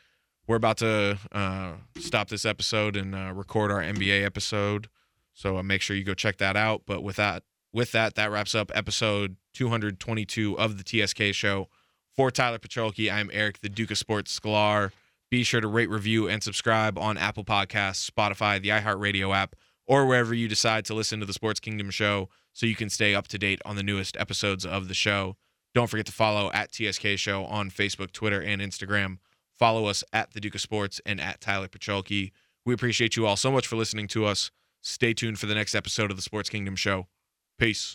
A: we're about to uh, stop this episode and uh, record our NBA episode. So uh, make sure you go check that out. But with that, with that, that wraps up episode 222 of the TSK show. For Tyler Pacholke, I'm Eric, the Duke of Sports Sklar. Be sure to rate, review, and subscribe on Apple Podcasts, Spotify, the iHeartRadio app, or wherever you decide to listen to the Sports Kingdom show so you can stay up to date on the newest episodes of the show. Don't forget to follow at TSK Show on Facebook, Twitter, and Instagram. Follow us at the Duke of Sports and at Tyler Pacholke. We appreciate you all so much for listening to us. Stay tuned for the next episode of the Sports Kingdom show. Peace.